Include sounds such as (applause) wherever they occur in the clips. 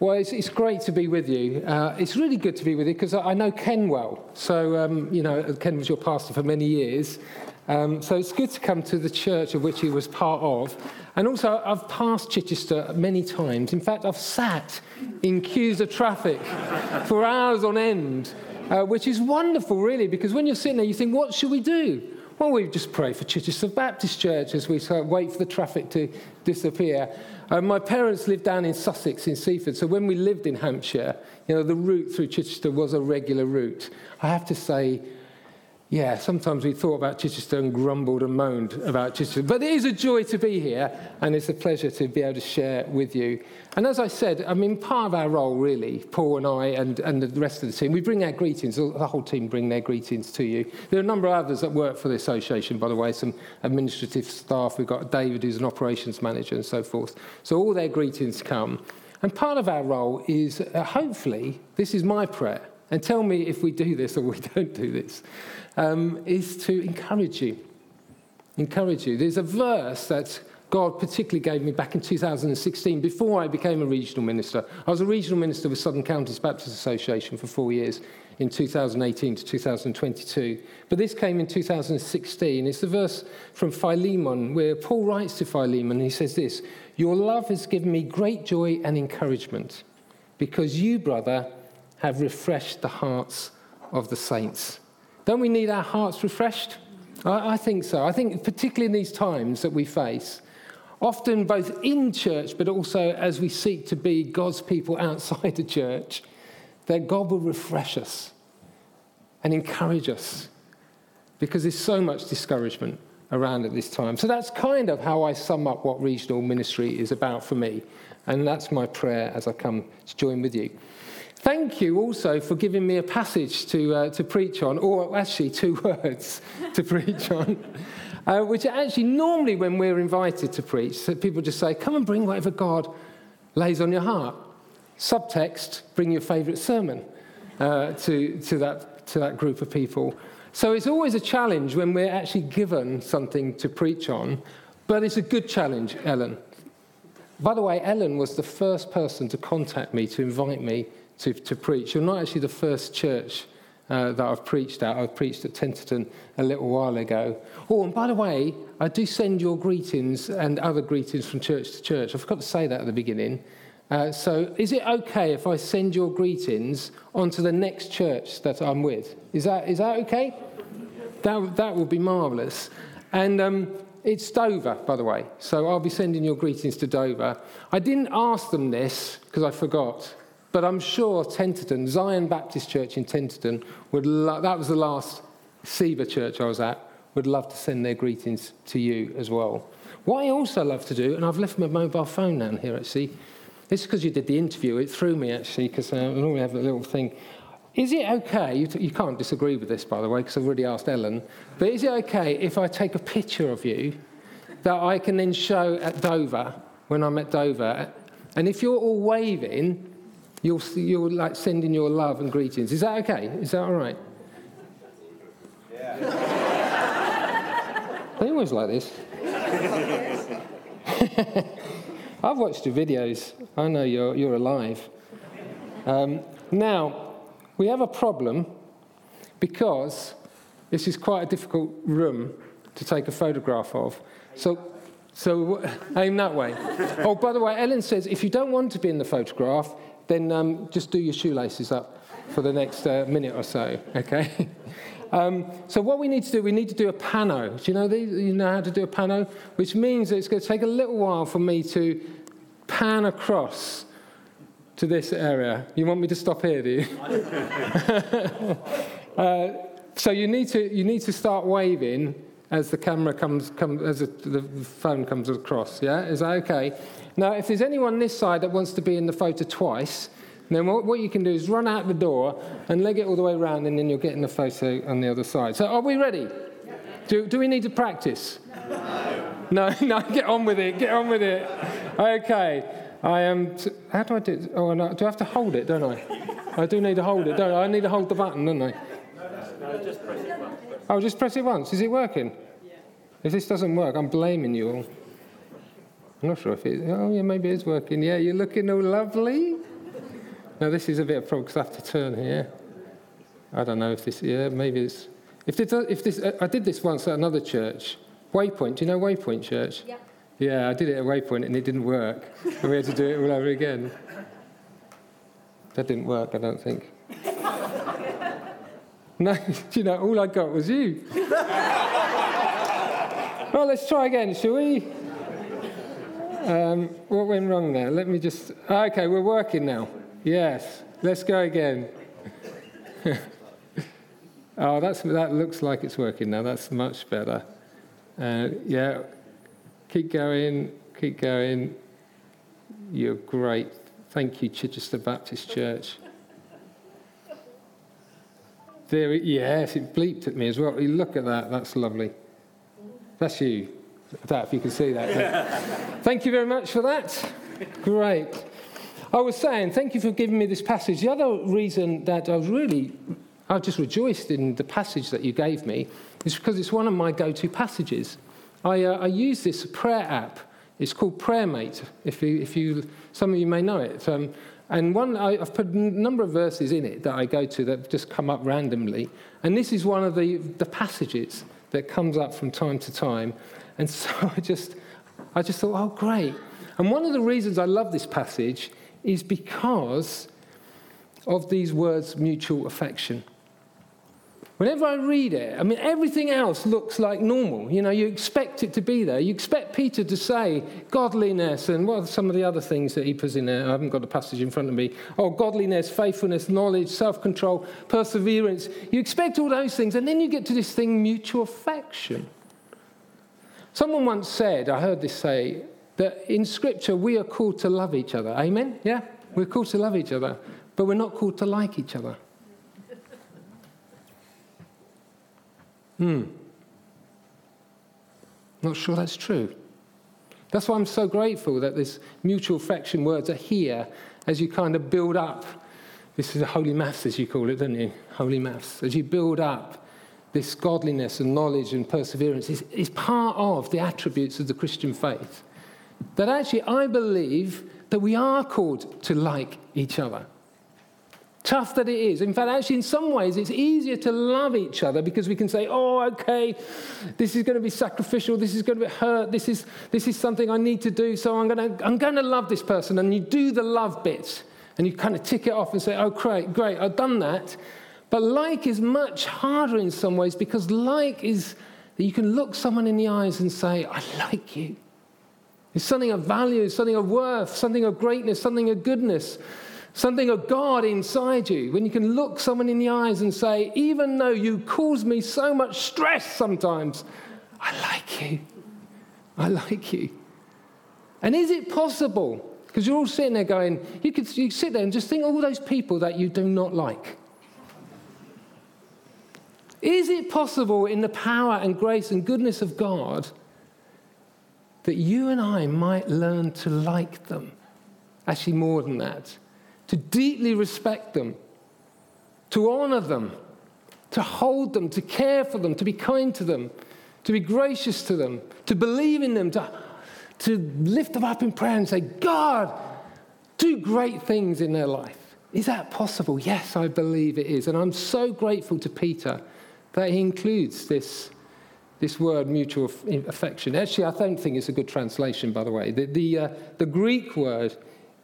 Well, it's, it's great to be with you. Uh, it's really good to be with you because I, I know Ken well. So, um, you know, Ken was your pastor for many years. Um, so it's good to come to the church of which he was part of. And also, I've passed Chichester many times. In fact, I've sat in queues of traffic for hours on end, uh, which is wonderful, really, because when you're sitting there, you think, what should we do? Well, we just pray for Chichester Baptist Church as we wait for the traffic to disappear. Uh, my parents lived down in Sussex, in Seaford, so when we lived in Hampshire, you know, the route through Chichester was a regular route. I have to say, yeah, sometimes we thought about Chichester and grumbled and moaned about Chichester. But it is a joy to be here, and it's a pleasure to be able to share with you. And as I said, I mean, part of our role, really, Paul and I and, and the rest of the team, we bring our greetings. The whole team bring their greetings to you. There are a number of others that work for the association, by the way, some administrative staff. We've got David, who's an operations manager, and so forth. So all their greetings come. And part of our role is, uh, hopefully, this is my prayer, and tell me if we do this or (laughs) we don't do this um, is to encourage you. Encourage you. There's a verse that God particularly gave me back in 2016 before I became a regional minister. I was a regional minister with Southern Counties Baptist Association for four years in 2018 to 2022. But this came in 2016. It's the verse from Philemon where Paul writes to Philemon. He says this Your love has given me great joy and encouragement because you, brother, have refreshed the hearts of the saints. Don't we need our hearts refreshed? I, I think so. I think, particularly in these times that we face, often both in church, but also as we seek to be God's people (laughs) outside the church, that God will refresh us and encourage us because there's so much discouragement around at this time. So that's kind of how I sum up what regional ministry is about for me. And that's my prayer as I come to join with you. Thank you also for giving me a passage to, uh, to preach on, or actually two (laughs) words to preach on, uh, which actually normally when we're invited to preach, so people just say, come and bring whatever God lays on your heart. Subtext, bring your favourite sermon uh, to, to, that, to that group of people. So it's always a challenge when we're actually given something to preach on, but it's a good challenge, Ellen. By the way, Ellen was the first person to contact me to invite me to, to preach. You're not actually the first church uh, that I've preached at. I've preached at Tenterden a little while ago. Oh, and by the way, I do send your greetings and other greetings from church to church. I forgot to say that at the beginning. Uh, so, is it okay if I send your greetings onto the next church that I'm with? Is that, is that okay? That, that would be marvellous. And um, it's Dover, by the way. So, I'll be sending your greetings to Dover. I didn't ask them this because I forgot. But I'm sure Tenterden, Zion Baptist Church in Tenterden, would lo- that was the last Seaver church I was at, would love to send their greetings to you as well. What I also love to do, and I've left my mobile phone down here actually, this is because you did the interview, it threw me actually, because uh, I normally have a little thing. Is it okay, you, t- you can't disagree with this by the way, because I've already asked Ellen, but is it okay if I take a picture of you that I can then show at Dover, when I'm at Dover, and if you're all waving, You'll, you'll like sending your love and greetings. Is that okay? Is that all right? Yeah. (laughs) they always like this. (laughs) I've watched your videos. I know you're, you're alive. Um, now, we have a problem because this is quite a difficult room to take a photograph of. So, so aim that way. (laughs) oh, by the way, Ellen says if you don't want to be in the photograph, then um, just do your shoelaces up for the next uh, minute or so, okay? (laughs) um, so what we need to do, we need to do a pano. Do you know, you know how to do a pano? Which means that it's going to take a little while for me to pan across to this area. You want me to stop here, do you? (laughs) uh, so you need to you need to start waving as the camera comes, comes as the phone comes across. Yeah, is that okay? Now, if there's anyone this side that wants to be in the photo twice, then what, what you can do is run out the door and leg it all the way around, and then you'll get in the photo on the other side. So, are we ready? Do, do we need to practice? No. no, (laughs) no, get on with it, get on with it. Okay, I am. T- how do I do it? Oh, no, do I have to hold it, don't I? I do need to hold it, don't I? I need to hold the button, don't I? No, just press it. Oh, just press it once. Is it working? Yeah. If this doesn't work, I'm blaming you all. I'm not sure if it. Oh, yeah, maybe it's working. Yeah, you're looking all lovely. Now, this is a bit of a problem because I have to turn here. I don't know if this, yeah, maybe it's. If this, if this, I did this once at another church, Waypoint. Do you know Waypoint Church? Yeah. Yeah, I did it at Waypoint and it didn't work. and we had to do it all over again. That didn't work, I don't think. (laughs) (laughs) no, you know, all I got was you. (laughs) well, let's try again, shall we? Um, what went wrong there? Let me just. Okay, we're working now. Yes, let's go again. (laughs) oh, that's, that looks like it's working now. That's much better. Uh, yeah, keep going, keep going. You're great. Thank you, Chichester Baptist Church. There, yes, it bleeped at me as well. Look at that. That's lovely. That's you. That, if you can see that. (laughs) thank you very much for that. Great. I was saying, thank you for giving me this passage. The other reason that I was really, I just rejoiced in the passage that you gave me is because it's one of my go to passages. I, uh, I use this prayer app. It's called PrayerMate, if you, if you, some of you may know it. Um, and one, I, have put a number of verses in it that I go to that just come up randomly. And this is one of the, the passages that comes up from time to time. And so (laughs) I just, I just thought, oh, great. And one of the reasons I love this passage is because of these words mutual affection. Whenever I read it, I mean, everything else looks like normal. You know, you expect it to be there. You expect Peter to say godliness and what are some of the other things that he puts in there? I haven't got the passage in front of me. Oh, godliness, faithfulness, knowledge, self control, perseverance. You expect all those things, and then you get to this thing, mutual affection. Someone once said, I heard this say, that in Scripture we are called to love each other. Amen? Yeah? We're called to love each other, but we're not called to like each other. Hmm. Not sure that's true. That's why I'm so grateful that this mutual affection words are here as you kind of build up. This is a holy maths, as you call it, don't you? Holy maths. As you build up this godliness and knowledge and perseverance is, part of the attributes of the Christian faith. That actually, I believe that we are called to like each other. Tough that it is. In fact, actually, in some ways, it's easier to love each other because we can say, oh, okay, this is going to be sacrificial, this is going to be hurt, this is, this is something I need to do, so I'm going to, I'm going to love this person. And you do the love bit and you kind of tick it off and say, oh, great, great, I've done that. But like is much harder in some ways because like is that you can look someone in the eyes and say, I like you. It's something of value, something of worth, something of greatness, something of goodness something of God inside you, when you can look someone in the eyes and say, even though you cause me so much stress sometimes, I like you. I like you. And is it possible? Because you're all sitting there going, you could you sit there and just think all those people that you do not like. Is it possible in the power and grace and goodness of God that you and I might learn to like them? Actually, more than that to deeply respect them, to honor them, to hold them, to care for them, to be kind to them, to be gracious to them, to believe in them, to, to lift them up in prayer and say, God, do great things in their life. Is that possible? Yes, I believe it is. And I'm so grateful to Peter that he includes this, this word mutual affection. Actually, I don't think it's a good translation, by the way. The, the, uh, the Greek word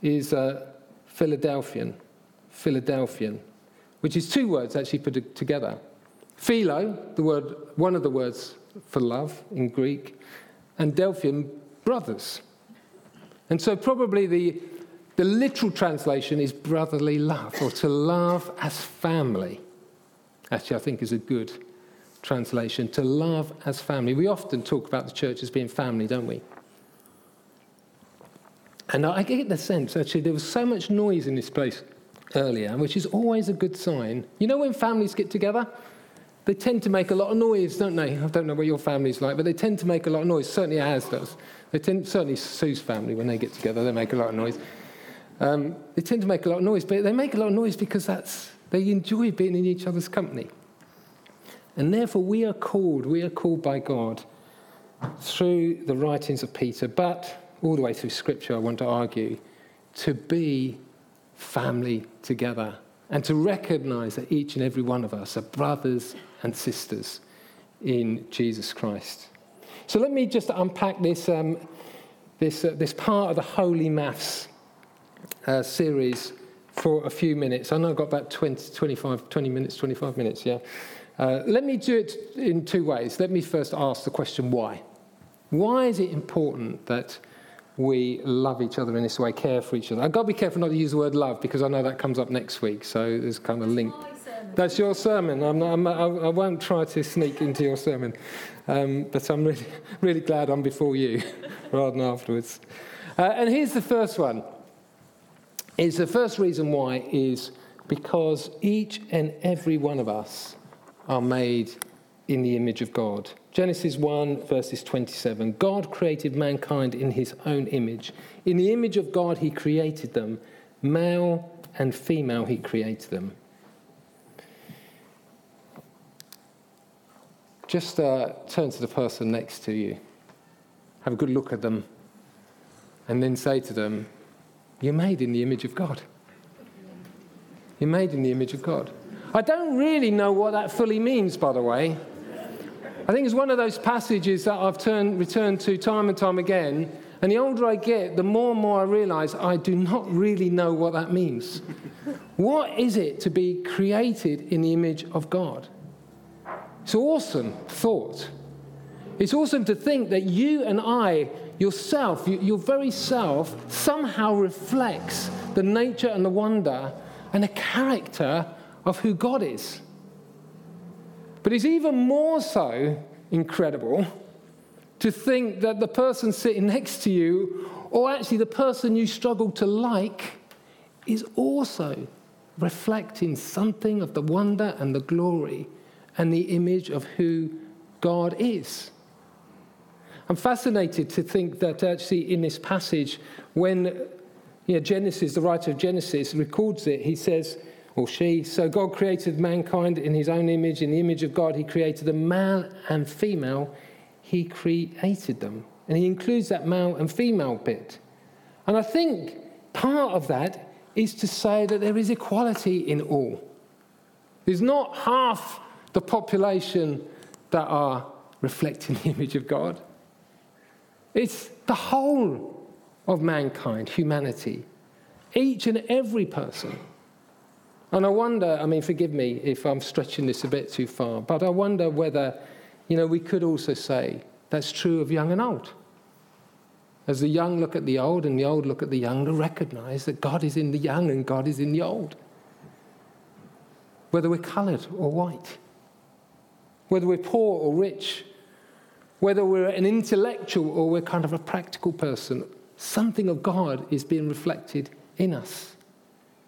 is uh, Philadelphian, Philadelphian, which is two words actually put together. Philo, the word, one of the words for love in Greek, and Delphian, brothers. And so probably the, the literal translation is brotherly love, or to love as family. Actually, I think is a good translation, to love as family. We often talk about the church as being family, don't we? And I get the sense, actually, there was so much noise in this place earlier, which is always a good sign. You know, when families get together, they tend to make a lot of noise, don't they? I don't know what your family's like, but they tend to make a lot of noise. Certainly ours does. They tend, certainly Sue's family, when they get together, they make a lot of noise. Um, they tend to make a lot of noise, but they make a lot of noise because that's, they enjoy being in each other's company. And therefore, we are called, we are called by God through the writings of Peter, but all the way through Scripture, I want to argue, to be family together and to recognize that each and every one of us are brothers and sisters in Jesus Christ. So let me just unpack this, um, this, uh, this part of the Holy Maths uh, series for a few minutes. I know I've got about 20, 25, 20 minutes, 25 minutes, yeah. Uh, let me do it in two ways. Let me first ask the question why? Why is it important that we love each other in this way, care for each other? I've got to be careful not to use the word love because I know that comes up next week, so there's kind of a link. That's your sermon. I'm not, I'm, I won't try to sneak into your sermon, um, but I'm really, (laughs) really glad I'm before you (laughs) rather than afterwards. Uh, and here's the first one. Is the first reason why is because each and every one of us are made in the image of God. Genesis 1, verses 27. God created mankind in his own image. In the image of God, he created them. Male and female, he created them. Just uh, turn to the person next to you, have a good look at them, and then say to them, You're made in the image of God. You're made in the image of God. I don't really know what that fully means, by the way. I think it's one of those passages that I've turned, returned to time and time again. And the older I get, the more and more I realize I do not really know what that means. what is it to be created in the image of God? It's an awesome thought. It's awesome to think that you and I, yourself, your very self, somehow reflects the nature and the wonder and the character of who God is. But it's even more so incredible to think that the person sitting next to you, or actually the person you struggle to like, is also reflecting something of the wonder and the glory and the image of who God is. I'm fascinated to think that actually in this passage, when you know, Genesis, the writer of Genesis, records it, he says, or she. So God created mankind in his own image. In the image of God, he created them, male and female. He created them. And he includes that male and female bit. And I think part of that is to say that there is equality in all. There's not half the population that are reflecting (laughs) the image of God, it's the whole of mankind, humanity, each and every person. And I wonder, I mean, forgive me if I'm stretching this a bit too far, but I wonder whether, you know, we could also say that's true of young and old. As the young look at the old and the old look at the young, to recognize that God is in the young and God is in the old. Whether we're coloured or white, whether we're poor or rich, whether we're an intellectual or we're kind of a practical person, something of God is being reflected in us.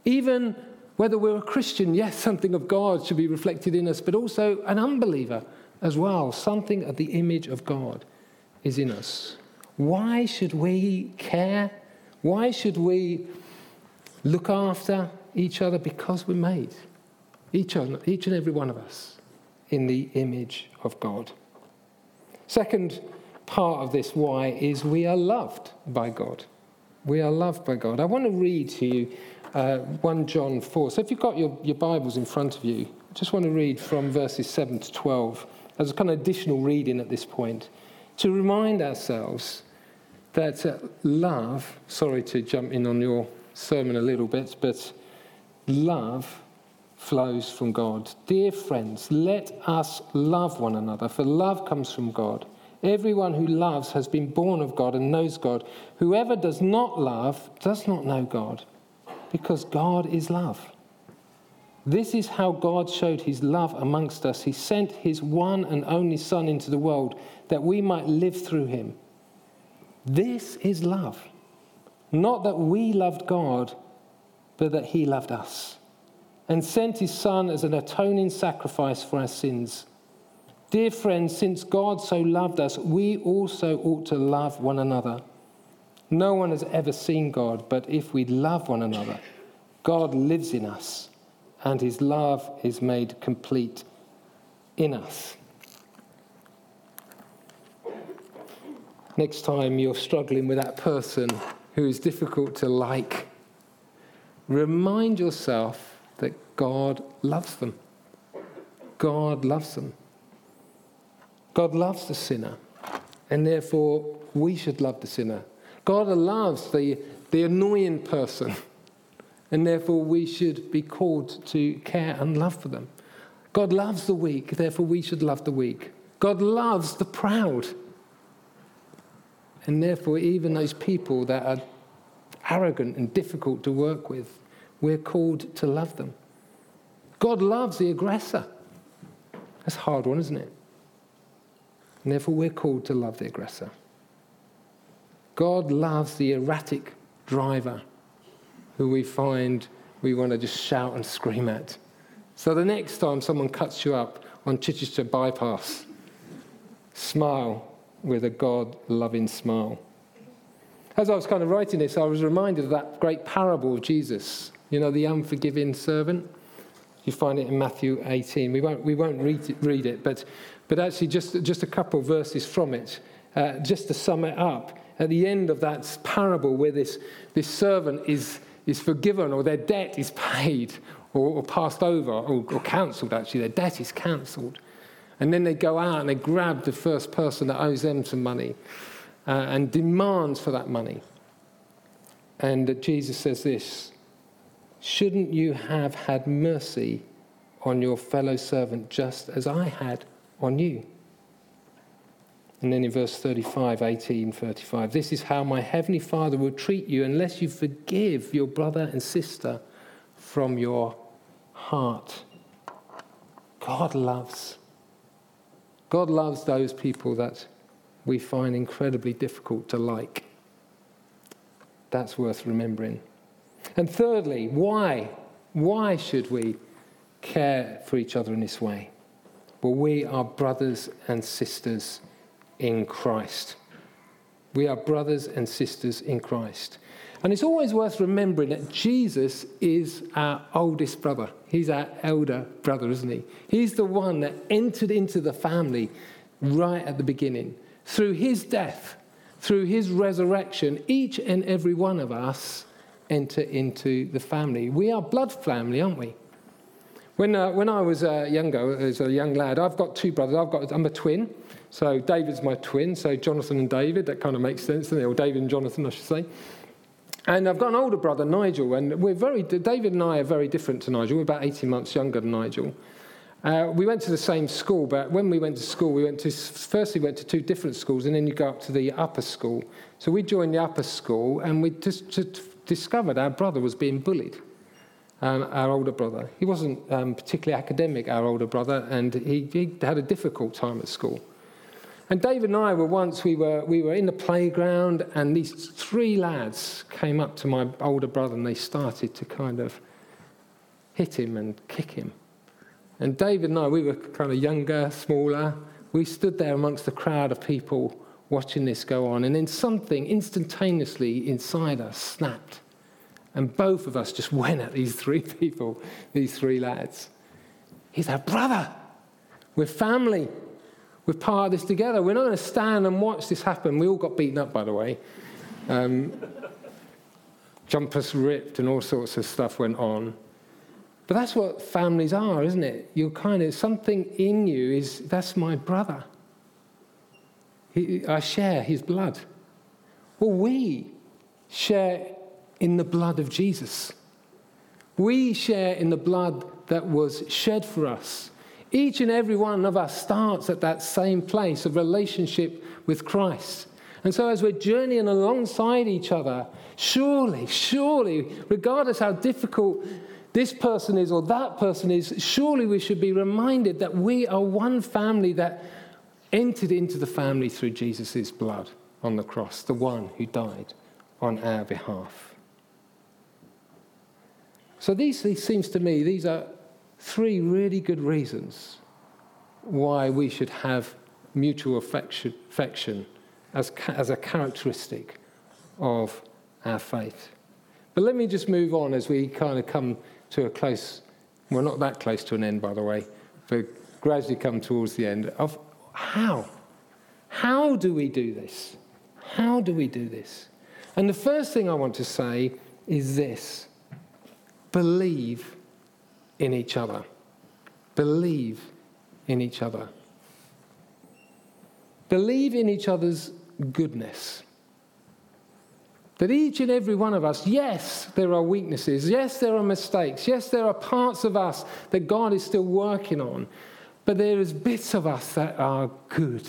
Even whether we're a Christian, yes, something of God should be reflected in us, but also an unbeliever as well. Something of the image of God is in us. Why should we care? Why should we look after each other? Because we're made, each, each and every one of us, in the image of God. Second part of this why is we are loved by God. We are loved by God. I want to read to you uh, 1 John 4. So if you've got your, your Bibles in front of you, I just want to read from verses 7 to 12 as a kind of additional reading at this point to remind ourselves that uh, love, sorry to jump in on your sermon a little bit, but love flows from God. Dear friends, let us love one another, for love comes from God. Everyone who loves has been born of God and knows God. Whoever does not love does not know God because God is love. This is how God showed his love amongst us. He sent his one and only Son into the world that we might live through him. This is love. Not that we loved God, but that he loved us and sent his Son as an atoning sacrifice for our sins. Dear friends, since God so loved us, we also ought to love one another. No one has ever seen God, but if we love one another, God lives in us, and his love is made complete in us. Next time you're struggling with that person who is difficult to like, remind yourself that God loves them. God loves them. God loves the sinner, and therefore we should love the sinner. God loves the, the annoying person, and therefore we should be called to care and love for them. God loves the weak, therefore we should love the weak. God loves the proud, and therefore even those people that are arrogant and difficult to work with, we're called to love them. God loves the aggressor. That's a hard one, isn't it? And therefore, we're called to love the aggressor. God loves the erratic driver who we find we want to just shout and scream at. So the next time someone cuts you up on Chichester bypass, smile with a God loving smile. As I was kind of writing this, I was reminded of that great parable of Jesus, you know, the unforgiving servant. You find it in Matthew 18. We won't, we won't read, it, read it, but but actually, just, just a couple of verses from it, uh, just to sum it up. At the end of that parable, where this, this servant is, is forgiven or their debt is paid or, or passed over or, or cancelled, actually, their debt is cancelled. And then they go out and they grab the first person that owes them some money uh, and demands for that money. And uh, Jesus says this Shouldn't you have had mercy on your fellow servant just as I had on you. And then in verse 35, 18, 35, this is how my heavenly Father will treat you unless you forgive your brother and sister from your heart. God loves. God loves those people that we find incredibly difficult to like. That's worth remembering. And thirdly, why? Why should we care for each other in this way? Well, we are brothers and sisters in Christ. We are brothers and sisters in Christ. And it's always worth remembering that Jesus is our oldest brother. He's our elder brother, isn't he? He's the one that entered into the family right at the beginning. Through his death, through his resurrection, each and every one of us enter into the family. We are blood family, aren't we? When, uh, when I was uh, younger, as a young lad, I've got two brothers. I've got, I'm a twin. So David's my twin. So Jonathan and David, that kind of makes sense, doesn't it? Or David and Jonathan, I should say. And I've got an older brother, Nigel, and we're very, David and I are very different to Nigel. We're about 18 months younger than Nigel. Uh, we went to the same school, but when we went to school, we went to, firstly went to two different schools, and then you go up to the upper school. So we joined the upper school, and we just, just discovered our brother was being bullied um, our older brother. He wasn't um, particularly academic, our older brother, and he, he had a difficult time at school. And David and I were once, we were, we were in the playground, and these three lads came up to my older brother and they started to kind of hit him and kick him. And David and I, we were kind of younger, smaller. We stood there amongst the crowd of people watching this go on, and then something instantaneously inside us snapped. And both of us just (laughs) went at these three people, these three lads. He's our brother. We're family. We're part of this together. We're not going to stand and watch this happen. We all got beaten up, by the way. Um, (laughs) jumpers ripped and all sorts of stuff went on. But that's what families are, isn't it? You're kind of, something in you is, that's my brother. He, I share his blood. Well, we share in the blood of Jesus. We share in the blood that was shed for us. Each and every one of us starts at that same place of relationship with Christ. And so, as we're journeying alongside each other, surely, surely, regardless how difficult this person is or that person is, surely we should be reminded that we are one family that entered into the family through Jesus' blood on the cross, the one who died on our behalf. So these, these seems to me, these are three really good reasons why we should have mutual affection, affection as, as a characteristic of our faith. But let me just move on as we kind of come to a close, well, not that close to an end, by the way, but gradually come towards the end of how. How do we do this? How do we do this? And the first thing I want to say is this believe in each other. Believe in each other. Believe in each other's goodness. That each and every one of us, yes, there are weaknesses. Yes, there are mistakes. Yes, there are parts of us that God is still working on. But there is bits of us that are good.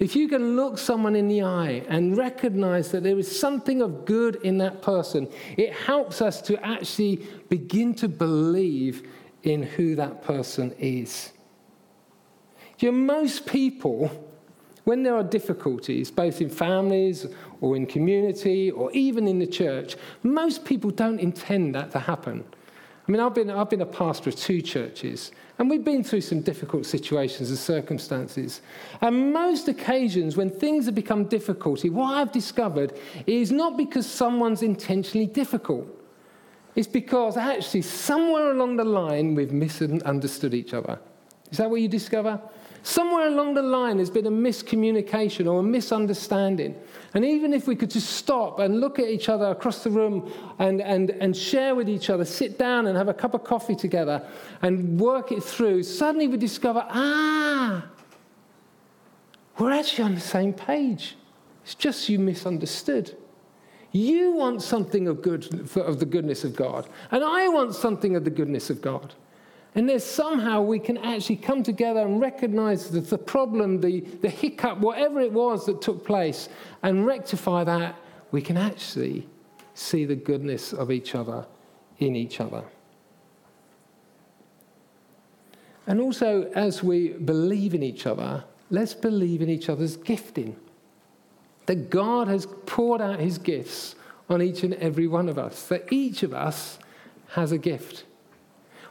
If you can look someone in the eye and recognize that there is something of good in that person, it helps us to actually begin to believe in who that person is. You know, most people, when there are difficulties, both in families or in community or even in the church, most people don't intend that to happen. I mean, I've been, I've been a pastor of two churches, and we've been through some difficult situations and circumstances. And most occasions, when things have become difficult, what I've discovered is not because someone's intentionally difficult. It's because actually, somewhere along the line, we've misunderstood each other. Is that what you discover? Somewhere along the line, there's been a miscommunication or a misunderstanding. And even if we could just stop and look at each other across the room and, and, and share with each other, sit down and have a cup of coffee together and work it through, suddenly we discover ah, we're actually on the same page. It's just you misunderstood. You want something of, good, of the goodness of God, and I want something of the goodness of God. And there's somehow we can actually come together and recognize the, the problem, the, the hiccup, whatever it was that took place, and rectify that. We can actually see the goodness of each other in each other. And also, as we believe in each other, let's believe in each other's gifting. That God has poured out his gifts on each and every one of us, that each of us has a gift.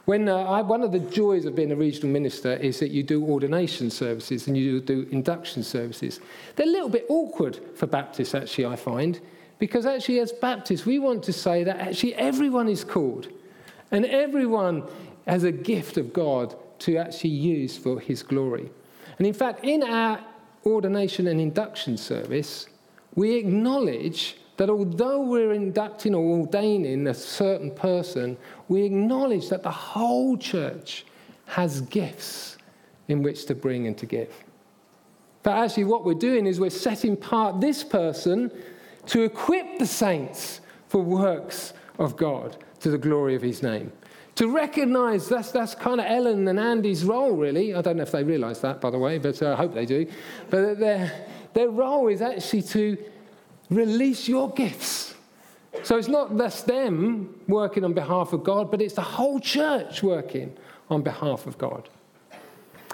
When, uh, I, one of the joys of being a regional minister is that you do ordination services and you do induction services. They're a little bit awkward for Baptists, actually, I find, because actually, as Baptists, we want to say that actually everyone is called and everyone has a gift of God to actually use for his glory. And in fact, in our ordination and induction service, we acknowledge that although we're inducting or ordaining a certain person, we acknowledge that the whole church has gifts in which to bring and to give. But actually, what we're doing is we're setting apart this person to equip the saints for works of God to the glory of his name. To recognize that's, that's kind of Ellen and Andy's role, really. I don't know if they realize that, by the way, but uh, I hope they do. But their, their role is actually to Release your gifts. So it's not just them working on behalf of God, but it's the whole church working on behalf of God.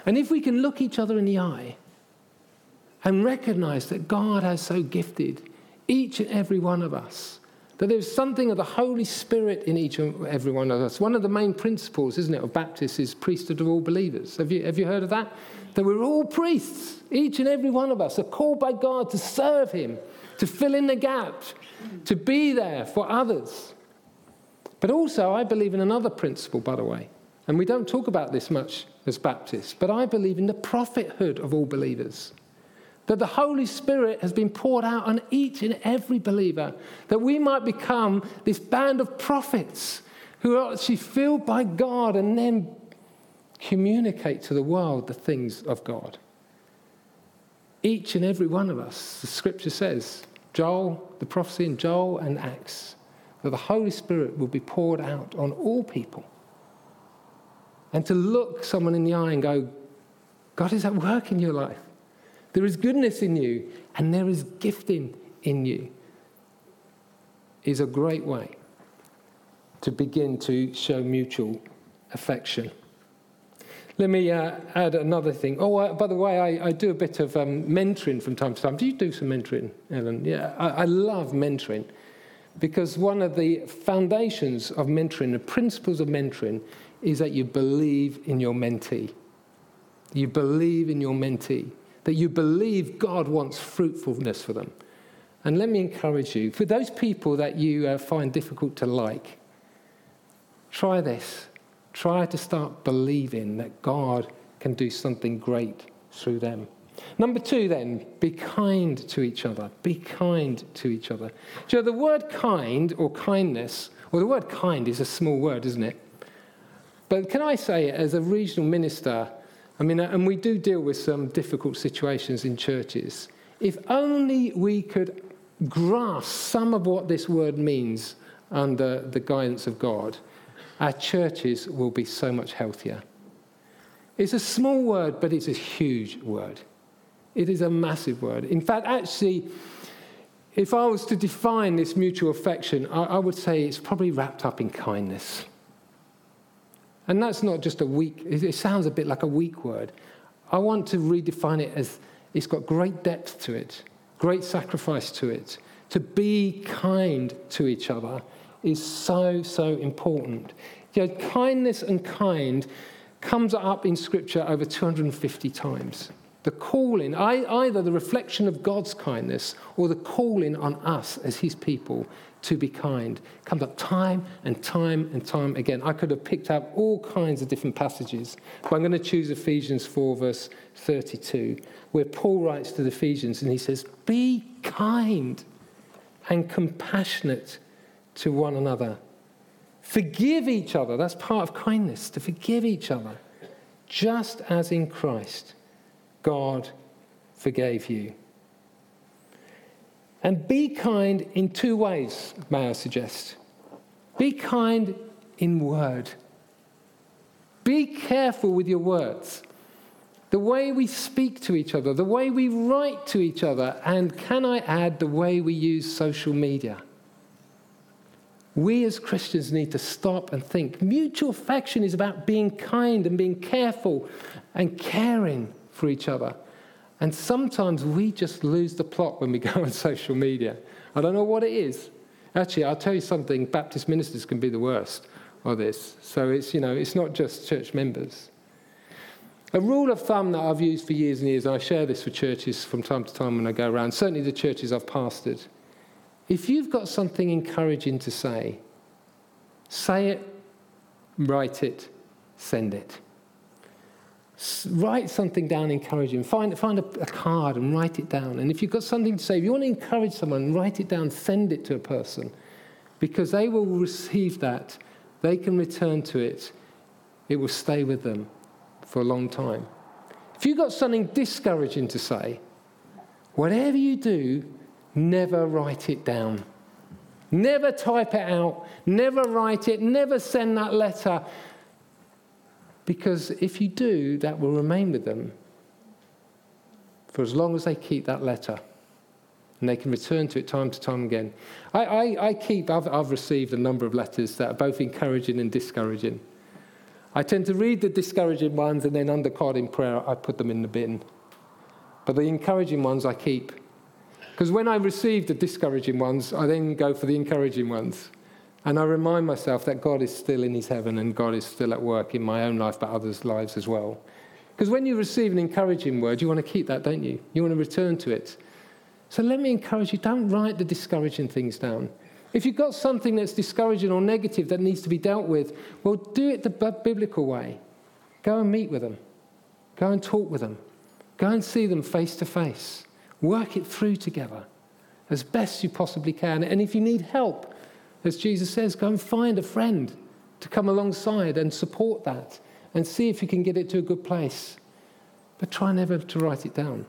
And if we can look each other in the eye and recognize that God has so gifted each and every one of us, that there's something of the Holy Spirit in each and every one of us. One of the main principles, isn't it, of Baptists is priesthood of all believers. Have you, have you heard of that? That we're all priests. Each and every one of us are called by God to serve Him to fill in the gaps, to be there for others. But also, I believe in another principle, by the way. And we don't talk about this much as Baptists, but I believe in the prophethood of all believers. That the Holy Spirit has been poured out on each and every believer, that we might become this band of prophets who are actually filled by God and then communicate to the world the things of God. Each and every one of us, the scripture says, Joel, the prophecy in Joel and Acts, that the Holy Spirit will be poured out on all people. And to look someone in the eye and go, God is at work in your life. There is goodness in you, and there is gifting in you, is a great way to begin to show mutual affection. Let me uh, add another thing. Oh, uh, by the way, I, I do a bit of um, mentoring from time to time. Do you do some mentoring, Ellen? Yeah, I, I love mentoring because one of the foundations of mentoring, the principles of mentoring, is that you believe in your mentee. You believe in your mentee, that you believe God wants fruitfulness for them. And let me encourage you for those people that you uh, find difficult to like, try this. Try to start believing that God can do something great through them. Number two, then, be kind to each other. Be kind to each other. So, the word kind or kindness Well, the word kind is a small word, isn't it? But can I say, as a regional minister, I mean, and we do deal with some difficult situations in churches. If only we could grasp some of what this word means under the guidance of God, our churches will be so much healthier. It's a small word, but it's a huge word. It is a massive word. In fact, actually, if I was to define this mutual affection, I, I would say it's probably wrapped up in kindness. And that's not just a weak, it sounds a bit like a weak word. I want to redefine it as it's got great depth to it, great sacrifice to it. To be kind to each other is so, so important. You know, kindness and kind comes up in Scripture over 250 times. The calling, either the reflection of God's kindness or the calling on us as His people to be kind comes up time and time and time again. I could have picked up all kinds of different passages, but I'm going to choose Ephesians 4, verse 32, where Paul writes to the Ephesians and he says, Be kind and compassionate to one another. Forgive each other. That's part of kindness, to forgive each other, just as in Christ God forgave you. And be kind in two ways, may I suggest. Be kind in word. Be careful with your words. The way we speak to each other, the way we write to each other, and can I add, the way we use social media. We as Christians need to stop and think. Mutual affection is about being kind and being careful and caring for each other. And sometimes we just lose the plot when we (laughs) go on social media. I don't know what it is. Actually, I'll tell you something Baptist ministers can be the worst of this. So it's, you know, it's not just church members. A rule of thumb that I've used for years and years, and I share this with churches from time to time when I go around, certainly the churches I've pastored. If you've got something encouraging to say, say it, write it, send it write something down encouraging. Find, find a, a, card and write it down. And if you've got something to say, if you want to encourage someone, write it down, send it to a person. Because they will receive that, they can return to it, it will stay with them for a long time. If you've got something discouraging to say, whatever you do, never write it down. Never type it out, never write it, never send that letter because if you do, that will remain with them for as long as they keep that letter. And they can return to it time to time again. I, I, I keep, I've, I've received a number of letters that are both encouraging and discouraging. I tend to read the discouraging ones and then under God in prayer, I put them in the bin. But the encouraging ones I keep. Because when I receive the discouraging ones, I then go for the encouraging ones. And I remind myself that God is still in his heaven and God is still at work in my own life, but others' lives as well. Because when you receive an encouraging word, you want to keep that, don't you? You want to return to it. So let me encourage you don't write the discouraging things down. If you've got something that's discouraging or negative that needs to be dealt with, well, do it the biblical way. Go and meet with them, go and talk with them, go and see them face to face. Work it through together as best you possibly can. And if you need help, as Jesus says, go and find a friend to come alongside and support that and see if you can get it to a good place. But try never to write it down.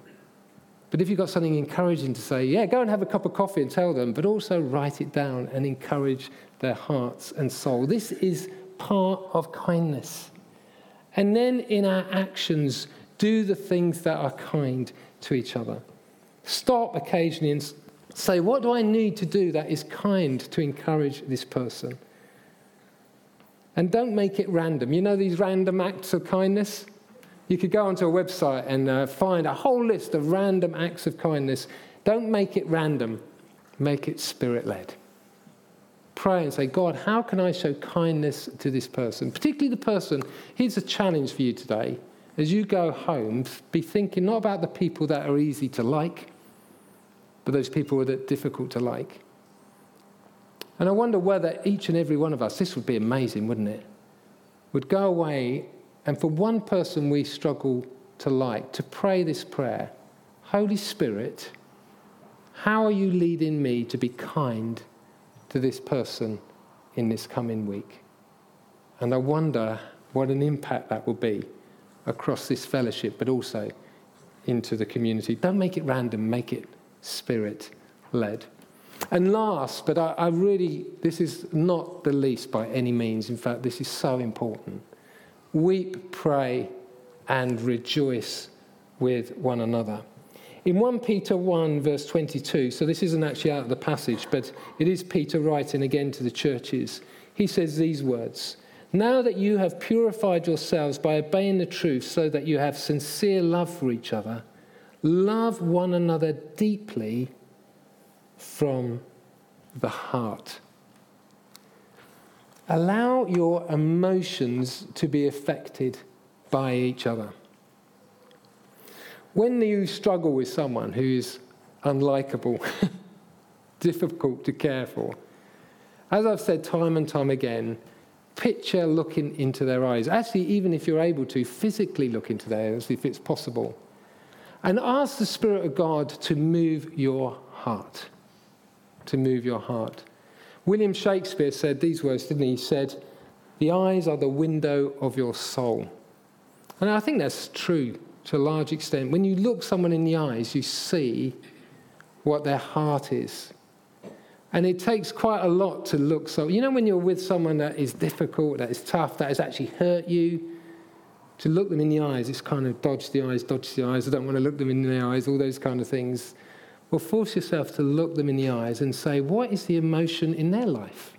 But if you've got something encouraging to say, yeah, go and have a cup of coffee and tell them, but also write it down and encourage their hearts and soul. This is part of kindness. And then in our actions, do the things that are kind to each other. Stop occasionally and Say, what do I need to do that is kind to encourage this person? And don't make it random. You know these random acts of kindness? You could go onto a website and uh, find a whole list of random acts of kindness. Don't make it random, make it spirit led. Pray and say, God, how can I show kindness to this person? Particularly the person, here's a challenge for you today. As you go home, be thinking not about the people that are easy to like, but those people that are difficult to like. And I wonder whether each and every one of us, this would be amazing, wouldn't it? Would go away and for one person we struggle to like, to pray this prayer Holy Spirit, how are you leading me to be kind to this person in this coming week. And I wonder what an impact that will be across this fellowship, but also into the community. Don't make it random, make it spirit led. And last, but I, I, really, this is not the least by any means. In fact, this is so important. Weep, pray, and rejoice with one another. In 1 Peter 1, verse 22, so this isn't actually out of the passage, but it is Peter writing again to the churches. He says these words Now that you have purified yourselves by obeying the truth, so that you have sincere love for each other, love one another deeply from the heart. Allow your emotions to be affected by each other. When you struggle with someone who's unlikable, (laughs) difficult to care for, as I've said time and time again, picture looking into their eyes. Actually, even if you're able to, physically look into their eyes if it's possible. And ask the Spirit of God to move your heart. To move your heart. William Shakespeare said these words, didn't he? He said, The eyes are the window of your soul. And I think that's true to a large extent. When you look someone in the eyes, you see what their heart is. And it takes quite a lot to look so. You know, when you're with someone that is difficult, that is tough, that has actually hurt you, to look them in the eyes, it's kind of dodge the eyes, dodge the eyes, I don't want to look them in the eyes, all those kind of things. Well, force yourself to look them in the eyes and say, what is the emotion in their life?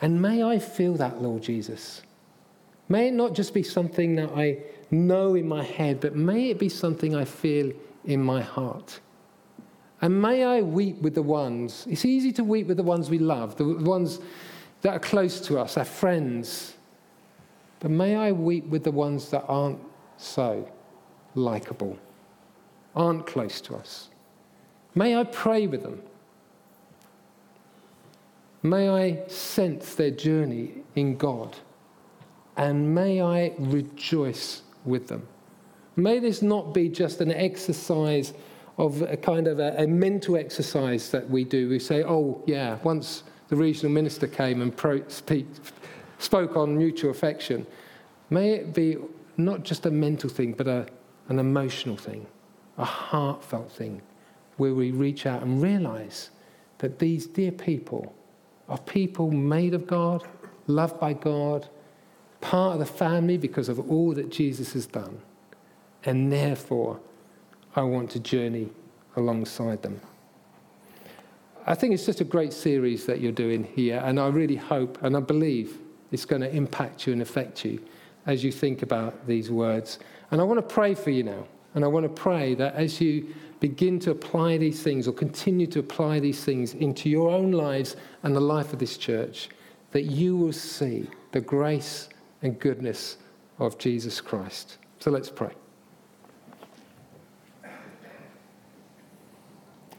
And may I feel that, Lord Jesus? May it not just be something that I know in my head, but may it be something I feel in my heart. And may I weep with the ones, it's easy to weep with the ones we love, the ones that are close to us, our friends. But may I weep with the ones that aren't so likable, aren't close to us. May I pray with them. May I sense their journey in God. And may I rejoice with them. May this not be just an exercise of a kind of a, a, mental exercise that we do. We say, oh, yeah, once the regional minister came and pro- speak, spoke on mutual affection. May it be not just a mental thing, but a, an emotional thing, a heartfelt thing, where we reach out and realize that these dear people are people made of God, loved by God, part of the family because of all that Jesus has done. And therefore, I want to journey alongside them. I think it's just a great series that you're doing here, and I really hope and I believe it's going to impact you and affect you as you think about these words. And I want to pray for you now. And I want to pray that as you begin to apply these things or continue to apply these things into your own lives and the life of this church, that you will see the grace and goodness of Jesus Christ. So let's pray.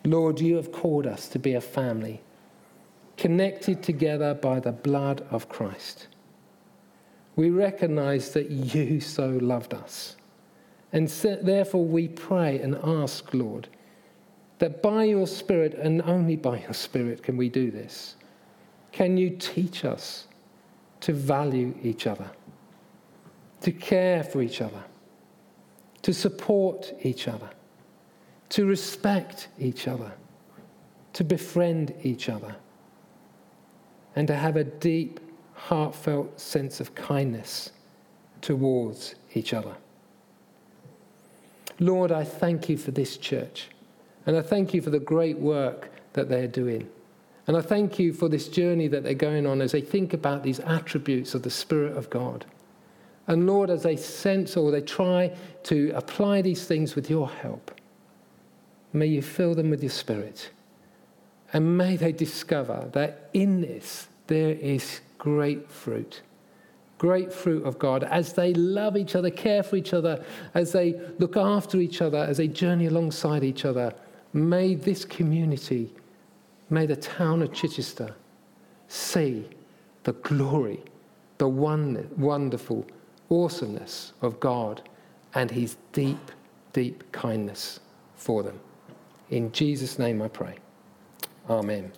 Lord, you have called us to be a family, connected together by the blood of Christ. We recognize that you so loved us. And therefore, we pray and ask, Lord, that by your Spirit and only by your Spirit can we do this. Can you teach us to value each other, to care for each other, to support each other, to respect each other, to befriend each other, and to have a deep, heartfelt sense of kindness towards each other. Lord, I thank you for this church, and I thank you for the great work that they're doing. And I thank you for this journey that they're going on as they think about these attributes of the Spirit of God. And Lord, as they sense or they try to apply these things with your help, may you fill them with your Spirit. And may they discover that in this there is great fruit. Great fruit of God as they love each other, care for each other, as they look after each other, as they journey alongside each other. May this community May the town of Chichester see the glory, the one, wonderful awesomeness of God and his deep, deep kindness for them. In Jesus' name I pray. Amen.